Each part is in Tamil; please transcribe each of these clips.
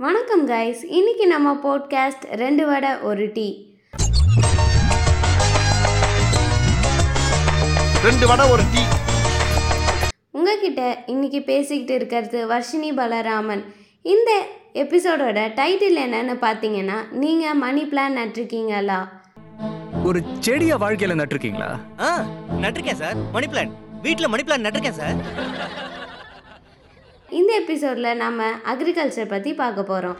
வணக்கம் கைஸ் இன்னைக்கு நம்ம போட்காஸ்ட் ரெண்டு வடை ஒரு டீ. ரெண்டு வடை ஒரு டீ. உங்ககிட்ட இன்னைக்கு பேசிக்கிட்டு இருக்கிறது வர்ஷினி பலராமன். இந்த எபிசோடோட டைட்டில் என்னன்னு பார்த்தீங்கன்னா நீங்கள் மணி பிளான் நட்டிருக்கீங்களா? ஒரு செடிய வாழ்க்கையில நட்டிருக்கீங்களா? ஆ நட்டிருக்கேன் சார். மணி பிளான் வீட்டில் மணி பிளான் நட்டிருக்கேன் சார். இந்த எபிசோடில் நம்ம அக்ரிகல்ச்சர் பற்றி பார்க்க போகிறோம்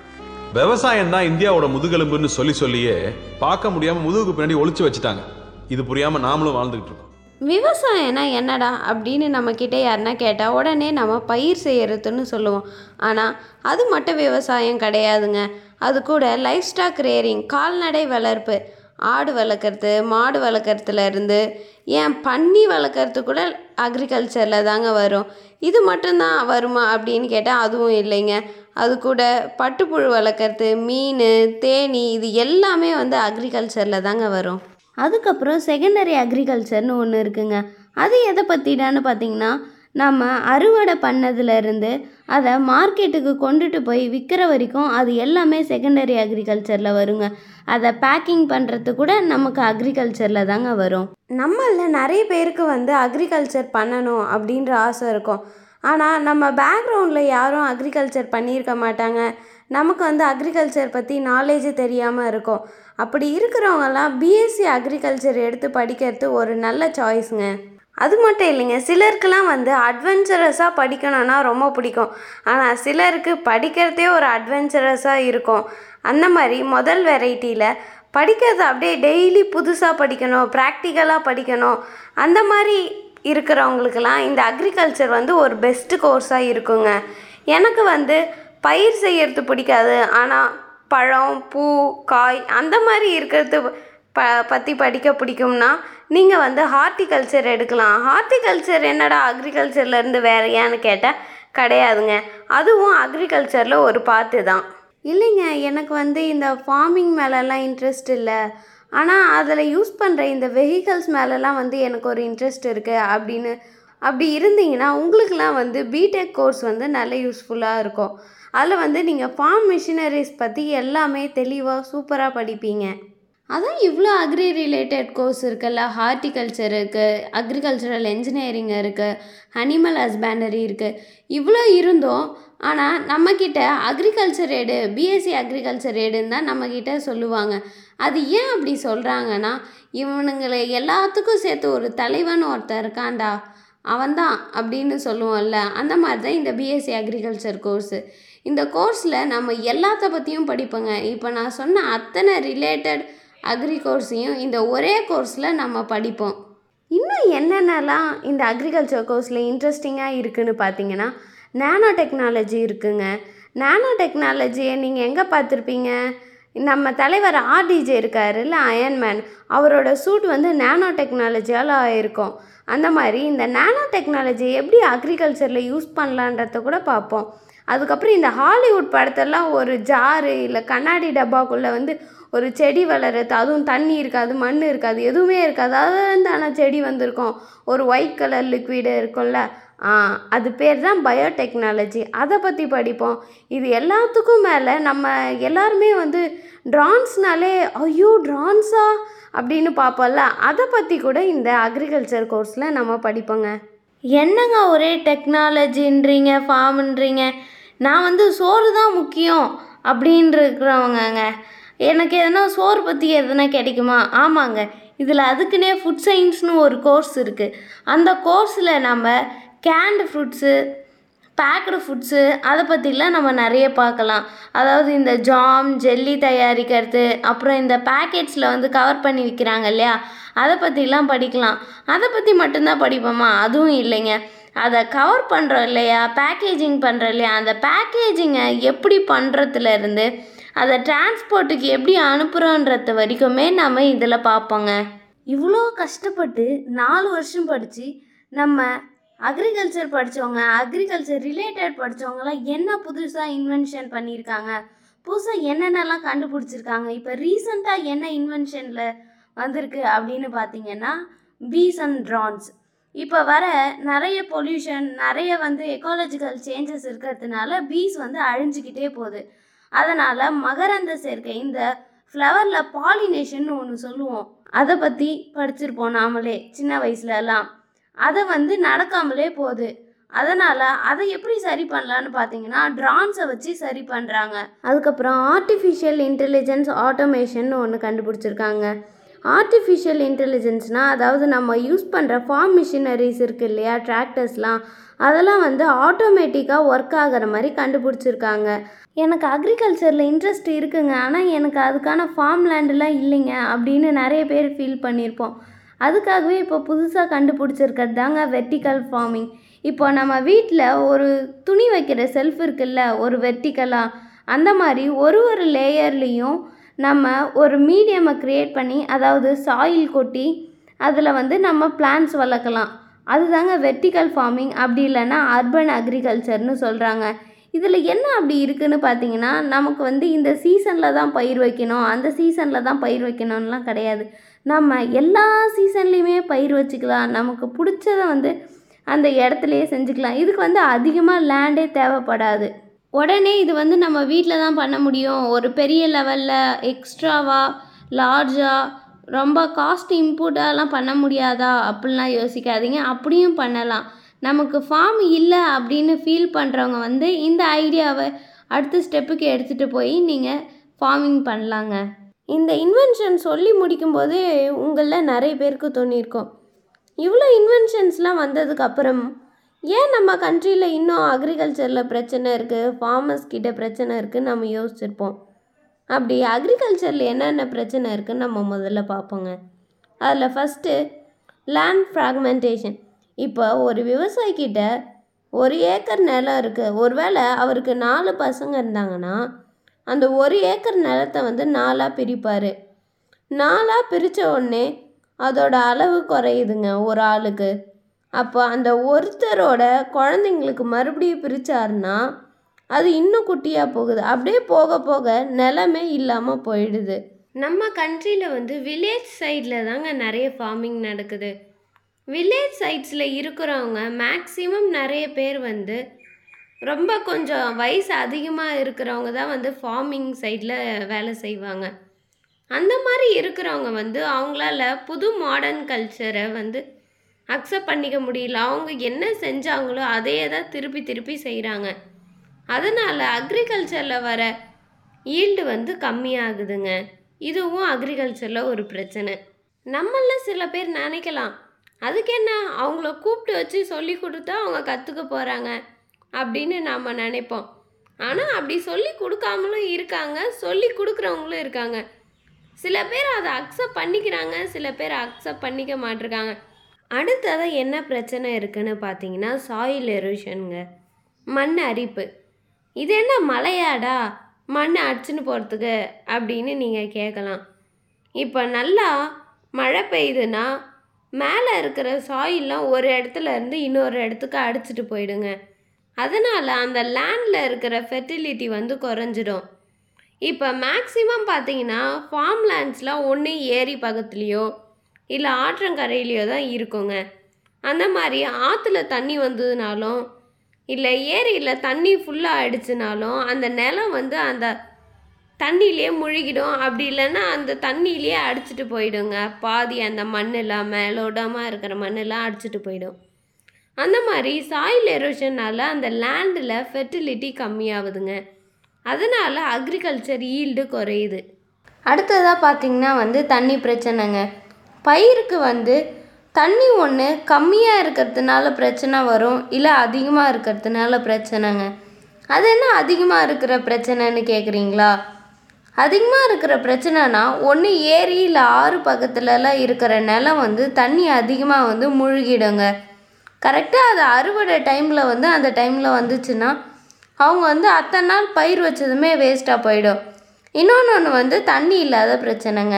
விவசாயம் தான் இந்தியாவோட முதுகெலும்புன்னு சொல்லி சொல்லியே பார்க்க முடியாம முதுகுக்கு பின்னாடி ஒளிச்சு வச்சுட்டாங்க. இது புரியாம நாமளும் வாழ்ந்துகிட்டு இருக்கோம். விவசாயம்னா என்னடா அப்படின்னு நம்மக்கிட்ட யாருன்னா கேட்டால் உடனே நம்ம பயிர் செய்யறதுன்னு சொல்லுவோம். ஆனால் அது மட்டும் விவசாயம் கிடையாதுங்க. அது கூட லைஃப் ஸ்டாக் ரேரிங் கால்நடை வளர்ப்பு. ஆடு வளர்க்குறது மாடு வளர்க்குறதுலேருந்து ஏன் பன்னி வளர்க்குறது கூட அக்ரிகல்ச்சரில் தாங்க வரும். இது மட்டும்தான் வருமா அப்படின்னு கேட்டால் அதுவும் இல்லைங்க. அது கூட பட்டுப்புழு வளர்க்குறது மீன் தேனி இது எல்லாமே வந்து அக்ரிகல்ச்சரில் தாங்க வரும். அதுக்கப்புறம் செகண்டரி அக்ரிகல்ச்சர்னு ஒன்று இருக்குங்க. அது எதை பற்றினான்னு பார்த்தீங்கன்னா நம்ம அறுவடை பண்ணதுலேருந்து அதை மார்க்கெட்டுக்கு கொண்டுட்டு போய் விற்கிற வரைக்கும் அது எல்லாமே செகண்டரி அக்ரிகல்ச்சரில் வருங்க. அதை பேக்கிங் பண்ணுறது கூட நமக்கு அக்ரிகல்ச்சரில் தாங்க வரும். நம்மளில் நிறைய பேருக்கு வந்து அக்ரிகல்ச்சர் பண்ணணும் அப்படின்ற ஆசை இருக்கும். ஆனால் நம்ம பேக்ரவுண்டில் யாரும் அக்ரிகல்ச்சர் பண்ணியிருக்க மாட்டாங்க. நமக்கு வந்து அக்ரிகல்ச்சர் பற்றி நாலேஜே தெரியாமல் இருக்கும். அப்படி இருக்கிறவங்கலாம் பிஎஸ்சி அக்ரிகல்ச்சர் எடுத்து படிக்கிறது ஒரு நல்ல சாய்ஸுங்க அது மட்டும் இல்லைங்க சிலருக்குலாம் வந்து அட்வென்ச்சரஸாக படிக்கணும்னா ரொம்ப பிடிக்கும். ஆனால் சிலருக்கு படிக்கிறதே ஒரு அட்வென்ச்சரஸாக இருக்கும். அந்த மாதிரி முதல் வெரைட்டியில் படிக்கிறது அப்படியே டெய்லி புதுசாக படிக்கணும் ப்ராக்டிக்கலாக படிக்கணும். அந்த மாதிரி இருக்கிறவங்களுக்கெல்லாம் இந்த அக்ரிகல்ச்சர் வந்து ஒரு பெஸ்ட்டு கோர்ஸாக இருக்குங்க. எனக்கு வந்து பயிர் செய்யறது பிடிக்காது. ஆனால் பழம் பூ காய் அந்த மாதிரி இருக்கிறது ப பற்றி படிக்க பிடிக்கும்னா நீங்கள் வந்து ஹார்ட்டிகல்ச்சர் எடுக்கலாம். ஹார்ட்டிகல்ச்சர் என்னடா அக்ரிகல்ச்சர்லேருந்து வேறையான்னு கேட்டால் கிடையாதுங்க. அதுவும் அக்ரிகல்ச்சரில் ஒரு பார்ட்டு தான் இல்லைங்க எனக்கு வந்து இந்த ஃபார்மிங் மேலெலாம் இன்ட்ரெஸ்ட் இல்லை. ஆனால் அதில் யூஸ் பண்ணுற இந்த வெஹிக்கல்ஸ் மேலெலாம் வந்து எனக்கு ஒரு இன்ட்ரெஸ்ட் இருக்குது அப்படின்னு அப்படி இருந்தீங்கன்னா உங்களுக்கெலாம் வந்து பிடெக் கோர்ஸ் வந்து நல்ல யூஸ்ஃபுல்லாக இருக்கும். அதில் வந்து நீங்கள் ஃபார்ம் மிஷினரிஸ் பற்றி எல்லாமே தெளிவாக சூப்பராக படிப்பீங்க. அதான் இவ்வளோ அக்ரி ரிலேட்டட் கோர்ஸ் இருக்குல்ல ஹார்ட்டிகல்ச்சர் இருக்குது அக்ரிகல்ச்சரல் என்ஜினியரிங் இருக்குது அனிமல் ஹஸ்பண்டரி இருக்குது இவ்வளோ இருந்தும் ஆனால் நம்மக்கிட்ட அக்ரிகல்ச்சர் எடு பிஎஸ்சி அக்ரிகல்ச்சர் எடுன்னு தான் நம்மக்கிட்ட சொல்லுவாங்க. அது ஏன் அப்படி சொல்கிறாங்கன்னா இவனுங்களை எல்லாத்துக்கும் சேர்த்து ஒரு தலைவன் ஒருத்தன் இருக்கான்டா அவன்தான் அப்படின்னு சொல்லுவோம்ல அந்த மாதிரி தான் இந்த பிஎஸ்சி அக்ரிகல்ச்சர் கோர்ஸு இந்த கோர்ஸில் நம்ம எல்லாத்த பற்றியும் படிப்போங்க. இப்போ நான் சொன்ன அத்தனை ரிலேட்டட் அக்ரி கோர்ஸையும் இந்த ஒரே கோர்ஸில் நம்ம படிப்போம். இன்னும் என்னென்னலாம் இந்த அக்ரிகல்ச்சர் கோர்ஸில் இன்ட்ரெஸ்டிங்காக இருக்குதுன்னு பார்த்தீங்கன்னா நேனோ டெக்னாலஜி இருக்குங்க. நேனோ டெக்னாலஜியை நீங்கள் எங்கே பார்த்துருப்பீங்க நம்ம தலைவர் ஆர்டிஜே இருக்காருல்ல அயன்மேன் அவரோட சூட் வந்து நேனோ டெக்னாலஜியால் இருக்கும் அந்த மாதிரி இந்த நேனோ டெக்னாலஜி எப்படி அக்ரிகல்ச்சரில் யூஸ் பண்ணலான்றத கூட பார்ப்போம் அதுக்கப்புறம் இந்த ஹாலிவுட் படத்தெல்லாம் ஒரு ஜாரு இல்லை கண்ணாடி டப்பாக்குள்ளே வந்து ஒரு செடி வளருது அதுவும் தண்ணி இருக்காது மண் இருக்காது எதுவுமே இருக்காது. அதுலேருந்து ஆனால் செடி வந்திருக்கும். ஒரு ஒயிட் கலர் லிக்விடு இருக்கும்ல? அது பேர் தான் பயோடெக்னாலஜி அதை பற்றி படிப்போம். இது எல்லாத்துக்கும் மேலே நம்ம எல்லாருமே வந்து ட்ரான்ஸ்னாலே ஐயோ ட்ரான்ஸா அப்படின்னு பார்ப்போம்ல. அதை பற்றி கூட இந்த அக்ரிகல்ச்சர் கோர்ஸில் நம்ம படிப்போங்க. என்னங்க ஒரே டெக்னாலஜின்றீங்க ஃபார்ம்ன்றீங்க நான் வந்து சோறு தான் முக்கியம் அப்படின்ட்டு இருக்கிறவங்கங்க எனக்கு எதனா சோறு பற்றி எதனா கிடைக்குமா? ஆமாங்க. இதில் அதுக்குன்னே ஃபுட் சயின்ஸ்னு ஒரு கோர்ஸ் இருக்குது அந்த கோர்ஸில் நம்ம கேண்டு ஃப்ரூட்ஸு பேக்டு ஃபுட்ஸு அதை பற்றிலாம் நம்ம நிறைய பார்க்கலாம். அதாவது இந்த ஜாம் ஜெல்லி தயாரிக்கிறது அப்புறம் இந்த பேக்கெட்ஸில் வந்து கவர் பண்ணி விற்கிறாங்க இல்லையா? அதை பற்றிலாம் படிக்கலாம். அதை பற்றி மட்டும்தான் படிப்போமா? அதுவும் இல்லைங்க. அதை கவர் பண்ணுறோம் இல்லையா? பேக்கேஜிங் பண்ணுறோம் இல்லையா? அந்த பேக்கேஜிங்கை எப்படி பண்ணுறதுலேருந்து அதை டிரான்ஸ்போர்ட்டுக்கு எப்படி அனுப்புகிறோன்றது வரைக்குமே நம்ம இதில் பார்ப்போங்க. இவ்வளோ கஷ்டப்பட்டு நாலு வருஷம் படித்து நம்ம அக்ரிகல்ச்சர் படித்தவங்க அக்ரிகல்ச்சர் ரிலேட்டட் படித்தவங்களாம் என்ன புதுசாக இன்வென்ஷன் பண்ணியிருக்காங்க? புதுசாக என்னென்னலாம் கண்டுபிடிச்சிருக்காங்க? இப்போ ரீசண்டாக என்ன இன்வென்ஷனில் வந்திருக்கு அப்படின்னு பார்த்தீங்கன்னா பீஸ் அண்ட் ட்ரான்ஸ் இப்போ வர நிறைய பொல்யூஷன் நிறைய வந்து எக்காலஜிக்கல் சேஞ்சஸ் இருக்கிறதுனால பீஸ் வந்து அழிஞ்சிக்கிட்டே போகுது. அதனால் மகரந்த சேர்க்கை இந்த ஃப்ளவரில் பாலினேஷன் ஒன்று சொல்லுவோம். அதை பற்றி படிச்சிருப்போம் நாமளே சின்ன வயசுலலாம் அதை வந்து நடக்காமலே போகுது. அதனால் அதை எப்படி சரி பண்ணலான்னு பார்த்தீங்கன்னா ட்ரான்ஸை வச்சு சரி பண்ணுறாங்க அதுக்கப்புறம் ஆர்டிஃபிஷியல் இன்டெலிஜென்ஸ் ஆட்டோமேஷன் ஒன்று கண்டுபிடிச்சிருக்காங்க. ஆர்டிஃபிஷியல் இன்டெலிஜென்ஸ்னால் அதாவது நம்ம யூஸ் பண்ணுற ஃபார்ம் மிஷினரிஸ் இருக்குது இல்லையா டிராக்டர்ஸ்லாம் அதெல்லாம் வந்து ஆட்டோமேட்டிக்காக ஒர்க் ஆகிற மாதிரி கண்டுபிடிச்சிருக்காங்க. எனக்கு அக்ரிகல்ச்சரில் இன்ட்ரெஸ்ட் இருக்குங்க. ஆனால் எனக்கு அதுக்கான ஃபார்ம் லேண்டெலாம் இல்லைங்க அப்படின்னு நிறைய பேர் ஃபீல் பண்ணியிருப்போம். அதுக்காகவே இப்போ புதுசாக கண்டுபிடிச்சிருக்கிறது தாங்க வெர்டிக்கல் ஃபார்மிங் இப்போ நம்ம வீட்டில் ஒரு துணி வைக்கிற செல்ஃப் இருக்குல்ல ஒரு வெர்டிக்கலாக அந்த மாதிரி ஒரு ஒரு லேயர்லேயும் நம்ம ஒரு மீடியமை க்ரியேட் பண்ணி அதாவது சாயில் கொட்டி அதில் வந்து நம்ம பிளான்ஸ் வளர்க்கலாம். அதுதாங்க வெர்டிக்கல் ஃபார்மிங் அப்படி இல்லைன்னா அர்பன் அக்ரிகல்ச்சர்னு சொல்கிறாங்க இதில் என்ன அப்படி இருக்குதுன்னு பார்த்தீங்கன்னா நமக்கு வந்து இந்த சீசனில் தான் பயிர் வைக்கணும் அந்த சீசனில் தான் பயிர் வைக்கணும்லாம் கிடையாது. நம்ம எல்லா சீசன்லேயுமே பயிர் வச்சுக்கலாம் நமக்கு பிடிச்சத வந்து அந்த இடத்துலையே செஞ்சுக்கலாம். இதுக்கு வந்து அதிகமாக லேண்டே தேவைப்படாது. உடனே இது வந்து நம்ம வீட்டில் தான் பண்ண முடியும். ஒரு பெரிய லெவலில் எக்ஸ்ட்ராவாக லார்ஜாக ரொம்ப காஸ்ட் இன்புட்டாலாம் பண்ண முடியாதா? அப்படிலாம் யோசிக்காதீங்க. அப்படியும் பண்ணலாம். நமக்கு ஃபார்ம் இல்லை அப்படின்னு ஃபீல் பண்ணுறவங்க வந்து இந்த ஐடியாவை அடுத்த ஸ்டெப்புக்கு எடுத்துகிட்டு போய் நீங்கள் ஃபார்மிங் பண்ணலாங்க. இந்த இன்வென்ஷன் சொல்லி முடிக்கும்போது உங்களில் நிறைய பேருக்கு தோணியிருக்கும் இவ்வளோ இன்வென்ஷன்ஸ்லாம் வந்ததுக்கப்புறம் ஏன் நம்ம கண்ட்ரியில் இன்னும் அக்ரிகல்ச்சரில் பிரச்சனை இருக்குது ஃபார்மர்ஸ் கிட்ட பிரச்சனை இருக்குதுன்னு நம்ம யோசிச்சிருப்போம். அப்படி அக்ரிகல்ச்சரில் என்னென்ன பிரச்சனை இருக்குதுன்னு நம்ம முதல்ல பார்ப்போங்க. அதில் ஃபஸ்ட்டு லேண்ட் ஃப்ராக்மெண்டேஷன் இப்போ ஒரு விவசாயிக்கிட்ட ஒரு ஏக்கர் நிலம் இருக்குது ஒருவேளை அவருக்கு நாலு பசங்க இருந்தாங்கன்னா அந்த ஒரு ஏக்கர் நிலத்தை வந்து நாலாக பிரிப்பார். நாலாக பிரித்த உடனே அதோட அளவு குறையுதுங்க ஒரு ஆளுக்கு. அப்போ அந்த ஒருத்தரோட குழந்தைங்களுக்கு மறுபடியும் பிரித்தாருன்னா அது இன்னும் குட்டியாக போகுது. அப்படியே போக போக நிலமே இல்லாமல் போயிடுது. நம்ம கண்ட்ரியில் வந்து வில்லேஜ் சைடில் தாங்க நிறைய ஃபார்மிங் நடக்குது. வில்லேஜ் சைட்ஸில் இருக்கிறவங்க மேக்ஸிமம் நிறைய பேர் வந்து ரொம்ப கொஞ்சம் வயசு அதிகமாக இருக்கிறவங்க தான் வந்து ஃபார்மிங் சைடில் வேலை செய்வாங்க. அந்த மாதிரி இருக்கிறவங்க வந்து அவங்களால புது மாடர்ன் கல்ச்சரை வந்து அக்செப்ட் பண்ணிக்க முடியல. அவங்க என்ன செஞ்சாங்களோ அதையே தான் திருப்பி திருப்பி செய்கிறாங்க அதனால் அக்ரிகல்ச்சரில் வர ஈல்டு வந்து கம்மியாகுதுங்க. இதுவும் அக்ரிகல்ச்சரில் ஒரு பிரச்சனை. நம்மள சில பேர் நினைக்கலாம் அதுக்கு என்ன அவங்கள கூப்பிட்டு வச்சு சொல்லி கொடுத்தா அவங்க கற்றுக்க போகிறாங்க அப்படின்னு நாம் நினைப்போம். ஆனால் அப்படி சொல்லி கொடுக்காமலும் இருக்காங்க. சொல்லி கொடுக்குறவங்களும் இருக்காங்க. சில பேர் அதை அக்செப்ட் பண்ணிக்கிறாங்க. சில பேர் அக்செப்ட் பண்ணிக்க மாட்டிருக்காங்க. அடுத்ததாக என்ன பிரச்சனை இருக்குதுன்னு பார்த்தீங்கன்னா சாயில் எரோஷனுங்க மண் அரிப்பு. இது என்ன மலையாடா? மண் அடிச்சுன்னு போகிறதுக்கு அப்படின்னு நீங்கள் கேட்கலாம் இப்போ நல்லா மழை பெய்யுதுன்னா மேலே இருக்கிற சாயில்லாம் ஒரு இடத்துல இருந்து இன்னொரு இடத்துக்கு அடிச்சிட்டு போயிடுங்க. அதனால் அந்த லேண்டில் இருக்கிற ஃபெர்டிலிட்டி வந்து குறைஞ்சிடும். இப்போ மேக்ஸிமம் பார்த்தீங்கன்னா ஃபார்ம் லேண்ட்ஸ்லாம் ஒன்று ஏரி பக்கத்துலேயோ இல்லை ஆற்றங்கரையிலையோ தான் இருக்குங்க. அந்த மாதிரி ஆற்றுல தண்ணி வந்ததுனாலும் இல்லை ஏரியில் தண்ணி ஃபுல்லாக ஆயிடுச்சுனாலும் அந்த நிலம் வந்து அந்த தண்ணியிலே முழுகிடும். அப்படி இல்லைன்னா அந்த தண்ணியிலே அடிச்சிட்டு போயிடுங்க. பாதி அந்த மண்ணெல்லாம் மேலோடமாக இருக்கிற மண்ணெல்லாம் அடிச்சிட்டு போயிடும். அந்த மாதிரி சாயில் எரோஷனால் அந்த லேண்டில் ஃபெர்டிலிட்டி கம்மியாகுதுங்க. அதனால் அக்ரிகல்ச்சர் ஈல்டு குறையுது. அடுத்ததாக பார்த்திங்கன்னா வந்து தண்ணி பிரச்சனைங்க. பயிருக்கு வந்து தண்ணி ஒன்று கம்மியாக இருக்கிறதுனால பிரச்சனை வரும். இல்லை அதிகமாக இருக்கிறதுனால பிரச்சனைங்க. அது என்ன அதிகமாக இருக்கிற பிரச்சனைன்னு கேட்குறீங்களா அதிகமாக இருக்கிற பிரச்சனைனா ஒன்று ஏரி இல்லை ஆறு பக்கத்துலலாம் இருக்கிற நிலம் வந்து தண்ணி அதிகமாக வந்து மூழ்கிடுங்க. கரெக்டாக அது அறுவடை டைமில் வந்து அந்த டைமில் வந்துச்சுன்னா அவங்க வந்து அத்தனை நாள் பயிர் வச்சதுமே வேஸ்ட்டாக போயிடும். இன்னொன்று ஒன்று வந்து தண்ணி இல்லாத பிரச்சனைங்க.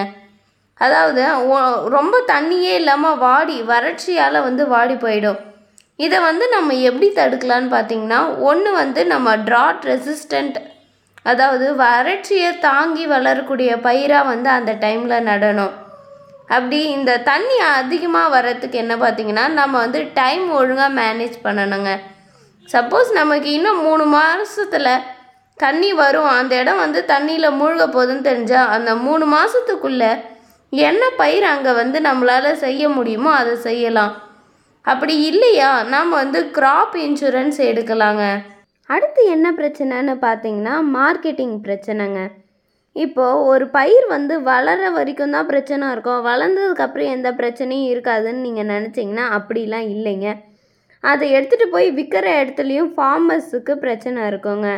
அதாவது ரொம்ப தண்ணியே இல்லாமல் வாடி வறட்சியால் வந்து வாடி போயிடும். இதை வந்து நம்ம எப்படி தடுக்கலான்னு பார்த்தீங்கன்னா ஒன்று வந்து நம்ம ட்ராட் ரெசிஸ்டண்ட் அதாவது வறட்சியை தாங்கி வளரக்கூடிய பயிராக வந்து அந்த டைமில் நடணும். அப்படி இந்த தண்ணி அதிகமாக வர்றதுக்கு என்ன பார்த்திங்கன்னா நம்ம வந்து டைம் ஒழுங்காக மேனேஜ் பண்ணணுங்க. சப்போஸ் நமக்கு இன்னும் மூணு மாதத்தில் தண்ணி வரும். அந்த இடம் வந்து தண்ணியில் மூழ்க போகுதுன்னு தெரிஞ்சால் அந்த மூணு மாதத்துக்குள்ளே என்ன பயிர் அங்கே வந்து நம்மளால் செய்ய முடியுமோ அதை செய்யலாம். அப்படி இல்லையா நாம் வந்து கிராப் இன்சூரன்ஸ் எடுக்கலாங்க. அடுத்து என்ன பிரச்சனைன்னு பார்த்தீங்கன்னா மார்க்கெட்டிங் பிரச்சனைங்க. இப்போது ஒரு பயிர் வந்து வளர வரைக்கும் தான் பிரச்சனை இருக்கும். வளர்ந்ததுக்கப்புறம் எந்த பிரச்சனையும் இருக்காதுன்னு நீங்கள் நினச்சிங்கன்னா அப்படிலாம் இல்லைங்க. அதை எடுத்துகிட்டு போய் விற்கிற இடத்துலையும் ஃபார்மர்ஸுக்கு பிரச்சனை இருக்குங்க.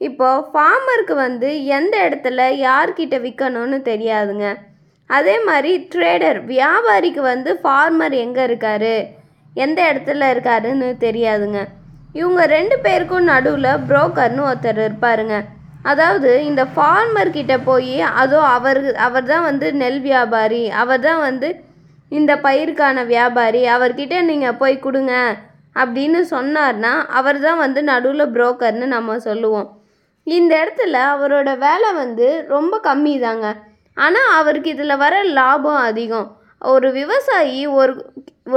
இப்போது ஃபார்மருக்கு வந்து எந்த இடத்துல யார்கிட்ட விற்கணும்னு தெரியாதுங்க. அதே மாதிரி ட்ரேடர் வியாபாரிக்கு வந்து ஃபார்மர் எங்கே இருக்காரு? எந்த இடத்துல இருக்காருன்னு தெரியாதுங்க. இவங்க ரெண்டு பேருக்கும் நடுவில் புரோக்கர்னு ஒருத்தர் இருப்பாருங்க. அதாவது இந்த ஃபார்மர் கிட்ட போய் அதோ அவர் அவர் தான் வந்து நெல் வியாபாரி அவர் தான் வந்து இந்த பயிருக்கான வியாபாரி அவர்கிட்ட நீங்கள் போய் கொடுங்க அப்படின்னு சொன்னார்னா அவர் தான் வந்து நடுவில் புரோக்கர்னு நம்ம சொல்லுவோம். இந்த இடத்துல அவரோட வேலை வந்து ரொம்ப கம்மி தாங்க ஆனால் அவருக்கு இதில் வர லாபம் அதிகம். ஒரு விவசாயி ஒரு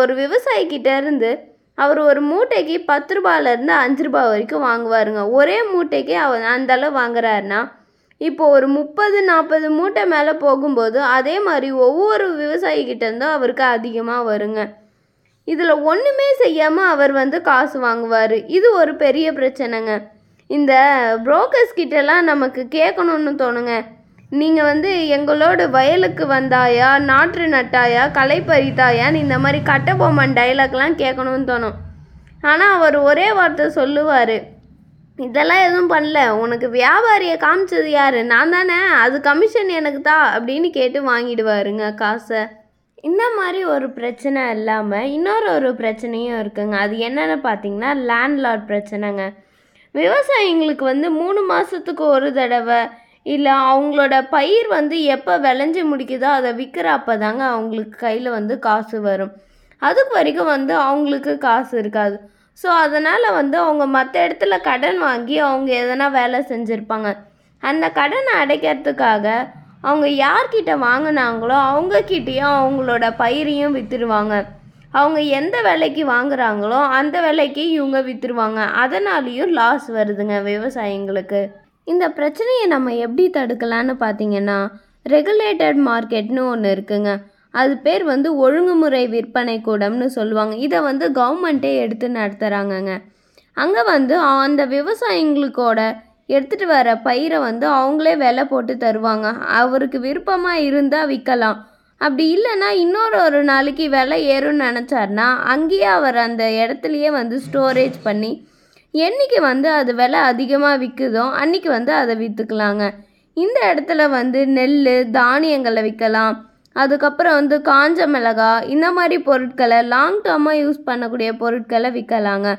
ஒரு விவசாயிக்கிட்டேருந்து இருந்து அவர் ஒரு மூட்டைக்கு பத்து ரூபாயிலேருந்து அஞ்சு ரூபாய் வரைக்கும் வாங்குவாருங்க. ஒரே மூட்டைக்கு அவர் அந்தளவு வாங்குறாருன்னா இப்போ ஒரு முப்பது நாற்பது மூட்டை மேலே போகும்போது அதே மாதிரி ஒவ்வொரு விவசாயி இருந்தும் அவருக்கு அதிகமாக வருங்க. இதில் ஒன்றுமே செய்யாமல் அவர் வந்து காசு வாங்குவார். இது ஒரு பெரிய பிரச்சனைங்க. இந்த புரோக்கர்ஸ் கிட்டலாம் நமக்கு கேட்கணுன்னு தோணுங்க. நீங்கள் வந்து எங்களோட வயலுக்கு வந்தாயா நாற்று நட்டாயா களை பறித்தாயான்னு இந்த மாதிரி கட்டபொம்மன் டைலாக்லாம் கேட்கணும்னு தோணும். ஆனால் அவர் ஒரே வார்த்தை சொல்லுவார். இதெல்லாம் எதுவும் பண்ணல. உனக்கு வியாபாரியை காமிச்சது யார்? நான் தானே? அது கமிஷன் எனக்கு தான் அப்படின்னு கேட்டு வாங்கிடுவாருங்க காசை. இந்த மாதிரி ஒரு பிரச்சனை இல்லாமல் இன்னொரு ஒரு பிரச்சனையும் இருக்குங்க. அது என்னென்னு பார்த்தீங்கன்னா லேண்ட்லார்ட் பிரச்சனைங்க. விவசாயிங்களுக்கு வந்து மூணு மாதத்துக்கு ஒரு தடவை இல்லை அவங்களோட பயிர் வந்து எப்போ விளைஞ்சி முடிக்குதோ அதை விற்கிற அப்போ தாங்க அவங்களுக்கு கையில் வந்து காசு வரும். அதுக்கு வரைக்கும் வந்து அவங்களுக்கு காசு இருக்காது. ஸோ அதனால் வந்து அவங்க மற்ற இடத்துல கடன் வாங்கி அவங்க எதனா வேலை செஞ்சுருப்பாங்க. அந்த கடனை அடைக்கிறதுக்காக அவங்க யார்கிட்ட வாங்கினாங்களோ அவங்கக்கிட்டேயும் அவங்களோட பயிரையும் விற்றுருவாங்க அவங்க எந்த விலைக்கு வாங்குறாங்களோ அந்த விலைக்கு இவங்க விற்றுருவாங்க அதனாலேயும் லாஸ் வருதுங்க விவசாயிங்களுக்கு. இந்த பிரச்சனையை நம்ம எப்படி தடுக்கலான்னு பார்த்தீங்கன்னா ரெகுலேட்டட் மார்க்கெட்னு ஒன்று இருக்குங்க. அது பேர் வந்து ஒழுங்குமுறை விற்பனை கூடம்னு சொல்லுவாங்க. இதை வந்து கவர்மெண்ட்டே எடுத்து நடத்துகிறாங்கங்க அங்கே வந்து அந்த விவசாயிங்களுக்கோட எடுத்துகிட்டு வர பயிரை வந்து அவங்களே விலை போட்டு தருவாங்க. அவருக்கு விருப்பமாக இருந்தால் விற்கலாம். அப்படி இல்லைன்னா இன்னொரு ஒரு நாளைக்கு விலை ஏறும்னு நினச்சாருன்னா அங்கேயே அவர் அந்த இடத்துலையே வந்து ஸ்டோரேஜ் பண்ணி என்னைக்கு வந்து அது விலை அதிகமாக விற்குதோ அன்னைக்கு வந்து அதை விற்றுக்கலாங்க இந்த இடத்துல வந்து நெல் தானியங்களை விற்கலாம் அதுக்கப்புறம் வந்து காஞ்ச மிளகாய் இந்த மாதிரி பொருட்களை லாங் டேர்மாக யூஸ் பண்ணக்கூடிய பொருட்களை விற்கலாங்க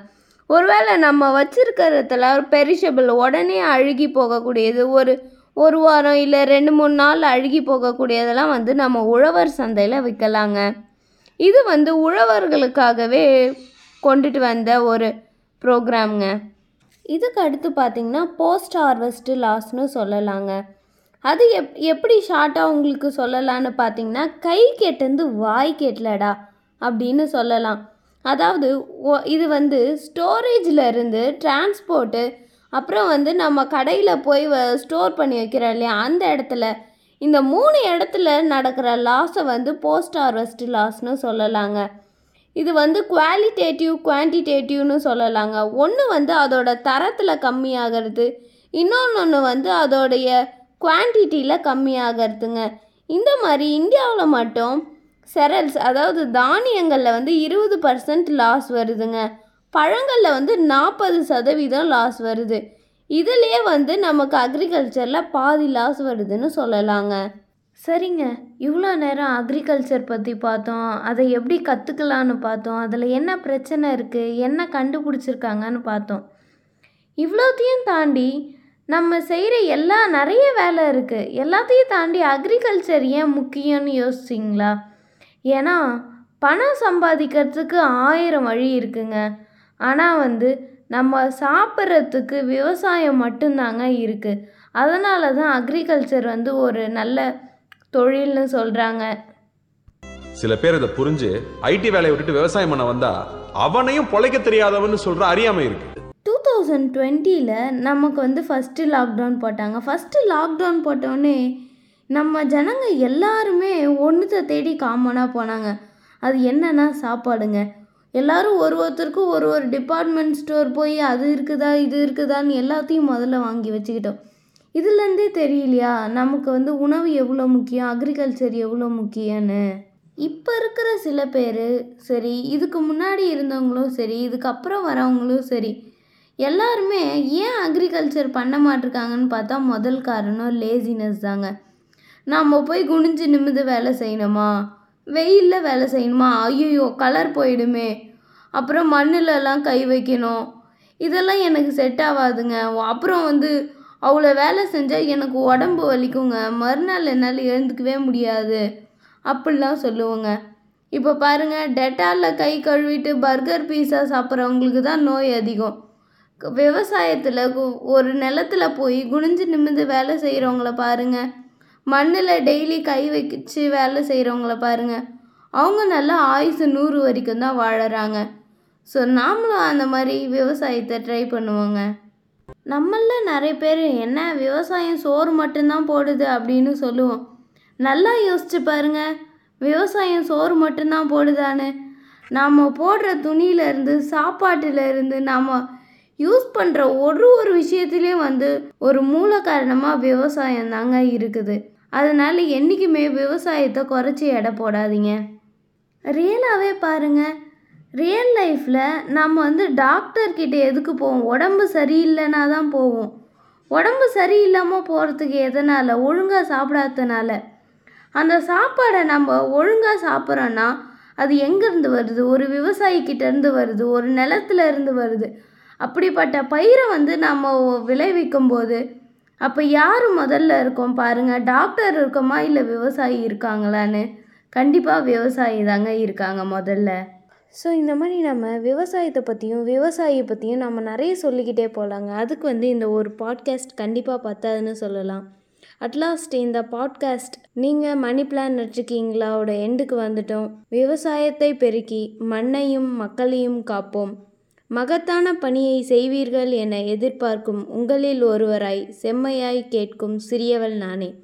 ஒருவேளை நம்ம வச்சிருக்கிறதுல பெரிஷபிள் உடனே அழுகி போகக்கூடியது ஒரு ஒரு வாரம் இல்லை ரெண்டு மூணு நாள் அழுகி போகக்கூடியதெல்லாம் வந்து நம்ம உழவர் சந்தையில் விற்கலாங்க இது வந்து உழவர்களுக்காகவே கொண்டுட்டு வந்த ஒரு ப்ரோக்ராம்ங்க. இதுக்கு அடுத்து பார்த்திங்கன்னா போஸ்ட் ஹார்வெஸ்ட்டு லாஸ்னு சொல்லலாங்க. அது எப் எப்படி ஷார்ட்டாக உங்களுக்கு சொல்லலான்னு பார்த்தீங்கன்னா கை கெட்டந்து வாய் கெட்டலடா அப்படின்னு சொல்லலாம். அதாவது ஒ- இது வந்து ஸ்டோரேஜில் இருந்து டிரான்ஸ்போர்ட்டு அப்புறம் வந்து நம்ம கடையில் போய் ஸ்டோர் பண்ணி வைக்கிறோம் இல்லையா? அந்த இடத்துல. இந்த மூணு இடத்துல நடக்கிற லாஸை வந்து போஸ்ட் ஹார்வெஸ்ட் லாஸ்னு சொல்லலாங்க. இது வந்து குவாலிட்டேட்டிவ் குவான்டிடேட்டிவ்னு சொல்லலாங்க. ஒன்று வந்து அதோட தரத்தில் கம்மியாகிறது இன்னொன்று வந்து அதோடைய குவான்டிட்டியில் கம்மியாகிறதுங்க. இந்த மாதிரி இந்தியாவில் மட்டும் செரல்ஸ் அதாவது தானியங்களில் வந்து இருபது பர்சன்ட் லாஸ் வருதுங்க. பழங்களில் வந்து நாற்பது சதவீதம் லாஸ் வருது. இதுலேயே வந்து நமக்கு அக்ரிகல்ச்சரில் பாதி லாஸ் வருதுன்னு சொல்லலாங்க. சரிங்க. இவ்வளோ நேரம் அக்ரிகல்ச்சர் பற்றி பார்த்தோம். அதை எப்படி கற்றுக்கலான்னு பார்த்தோம். அதில் என்ன பிரச்சனை இருக்குது என்ன கண்டுபிடிச்சிருக்காங்கன்னு பார்த்தோம். இவ்வளோத்தையும் தாண்டி நம்ம செய்கிற எல்லா நிறைய வேலை இருக்குது எல்லாத்தையும் தாண்டி அக்ரிகல்ச்சர் ஏன் முக்கியம்னு யோசிச்சிங்களா? ஏன்னா பணம் சம்பாதிக்கிறதுக்கு ஆயிரம் வழி இருக்குங்க. ஆனால் வந்து நம்ம சாப்பிட்றதுக்கு விவசாயம் மட்டும்தாங்க இருக்குது அதனால தான் அக்ரிகல்ச்சர் வந்து ஒரு நல்ல தொழில்னு சொல்கிறாங்க சில பேர் இதை புரிஞ்சு ஐடி வேலையை விட்டுட்டு விவசாயம் பண்ண வந்தா அவனையும் பொழைக்க தெரியாதவன்னு சொல்ற அறியாமை இருக்கு. டூ தௌசண்ட் டுவெண்ட்டியில் நமக்கு வந்து ஃபஸ்ட்டு லாக்டவுன் போட்டாங்க. ஃபஸ்ட்டு லாக்டவுன் போட்டோடனே நம்ம ஜனங்க எல்லாருமே ஒன்றுத்தை தேடி காமனாக போனாங்க. அது என்னன்னா சாப்பாடுங்க. எல்லாரும் ஒரு ஒருத்தருக்கும் ஒரு ஒரு டிபார்ட்மெண்ட் ஸ்டோர் போய் அது இருக்குதா இது இருக்குதான்னு எல்லாத்தையும் முதல்ல வாங்கி வச்சுக்கிட்டோம். இதுலேருந்தே தெரியலையா? நமக்கு வந்து உணவு எவ்வளோ முக்கியம்? அக்ரிகல்ச்சர் எவ்வளோ முக்கியம்னு. இப்போ இருக்கிற சில பேர் சரி இதுக்கு முன்னாடி இருந்தவங்களும் சரி இதுக்கப்புறம் வரவங்களும் சரி எல்லாருமே ஏன் அக்ரிகல்ச்சர் பண்ண மாட்டிருக்காங்கன்னு பார்த்தா முதல் காரணம் லேசினஸ் தாங்க. நாம் போய் குனிஞ்சு நிமிந்து வேலை செய்யணுமா? வெயிலில் வேலை செய்யணுமா? ஐயோ கலர் போயிடுமே. அப்புறம் மண்ணிலலாம் கை வைக்கணும். இதெல்லாம் எனக்கு செட் ஆகாதுங்க. அப்புறம் வந்து அவ்வளோ வேலை செஞ்சால் எனக்கு உடம்பு வலிக்குங்க. மறுநாள் என்னால் எழுந்துக்கவே முடியாது. அப்படிலாம் சொல்லுவோங்க. இப்போ பாருங்கள் டெட்டாலில் கை கழுவிட்டு பர்கர் பீஸா சாப்பிட்றவங்களுக்கு தான் நோய் அதிகம். விவசாயத்தில் கு- ஒரு நிலத்துல போய் குனிஞ்சு நிமிந்து வேலை செய்கிறவங்கள பாருங்கள் மண்ணில் டெய்லி கை வச்சு வேலை செய்கிறவங்கள பாருங்கள் அவங்க நல்லா ஆயுசு நூறு வரைக்கும் தான் வாழறாங்க. ஸோ நாமளும் அந்த மாதிரி விவசாயத்தை ட்ரை பண்ணுவோங்க. நம்மள நிறைய பேர் என்ன விவசாயம் சோறு மட்டும்தான் போடுது அப்படின்னு சொல்லுவோம். நல்லா யோசிச்சு பாருங்க. விவசாயம் சோறு மட்டும்தான் போடுதான்னு. நாம் போடுற துணியிலேருந்து சாப்பாட்டிலேருந்து நாம் யூஸ் பண்ணுற ஒரு ஒரு விஷயத்துலேயும் வந்து ஒரு மூல காரணமாக விவசாயம் தாங்க இருக்குது. அதனால் என்றைக்குமே விவசாயத்தை குறைச்சி எடை போடாதீங்க. ரியலாகவே பாருங்கள் ரியல் லைஃப்பில் நம்ம வந்து டாக்டர்கிட்ட எதுக்கு போவோம்? உடம்பு சரியில்லைனா தான் போவோம். உடம்பு சரியில்லாமல் போகிறதுக்கு எதனால்? ஒழுங்காக சாப்பிடாதனால அந்த சாப்பாடை நம்ம ஒழுங்காக சாப்பிட்றோன்னா அது எங்கேருந்து வருது? ஒரு விவசாயிக்கிட்டேருந்து வருது. ஒரு நிலத்துல இருந்து வருது. அப்படிப்பட்ட பயிரை வந்து நம்ம விளைவிக்கும் போது அப்போ யார் முதல்ல இருக்கோம்? பாருங்கள் டாக்டர் இருக்கோமா? இல்லை விவசாயி இருக்காங்களான்னு? கண்டிப்பாக விவசாயி தாங்க இருக்காங்க முதல்ல. ஸோ இந்த மாதிரி நம்ம விவசாயத்தை பற்றியும் விவசாயியை பற்றியும் நம்ம நிறைய சொல்லிக்கிட்டே போகலாங்க அதுக்கு வந்து இந்த ஒரு பாட்காஸ்ட் கண்டிப்பாக பத்தாதுன்னு சொல்லலாம். அட்லாஸ்ட் இந்த பாட்காஸ்ட் நீங்கள் மணி பிளான் வச்சுருக்கீங்களாவோட எண்டுக்கு வந்துட்டோம். விவசாயத்தை பெருக்கி மண்ணையும் மக்களையும் காப்போம். மகத்தான பணியை செய்வீர்கள் என எதிர்பார்க்கும் உங்களில் ஒருவராய் செம்மையாய் கேட்கும் சிறியவள் நானே.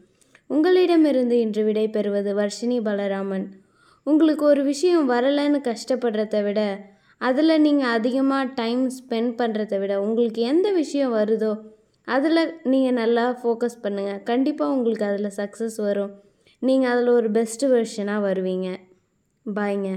உங்களிடமிருந்து இன்று விடை பெறுவது வர்ஷினி பலராமன். உங்களுக்கு ஒரு விஷயம் வரலைன்னு கஷ்டப்படுறத விட அதில் நீங்கள் அதிகமாக டைம் ஸ்பெண்ட் பண்ணுறத விட உங்களுக்கு எந்த விஷயம் வருதோ அதில் நீங்கள் நல்லா ஃபோக்கஸ் பண்ணுங்கள் கண்டிப்பாக உங்களுக்கு அதில் சக்ஸஸ் வரும். நீங்கள் அதில் ஒரு பெஸ்ட்டு வெர்ஷனாக வருவீங்க. பாய்ங்க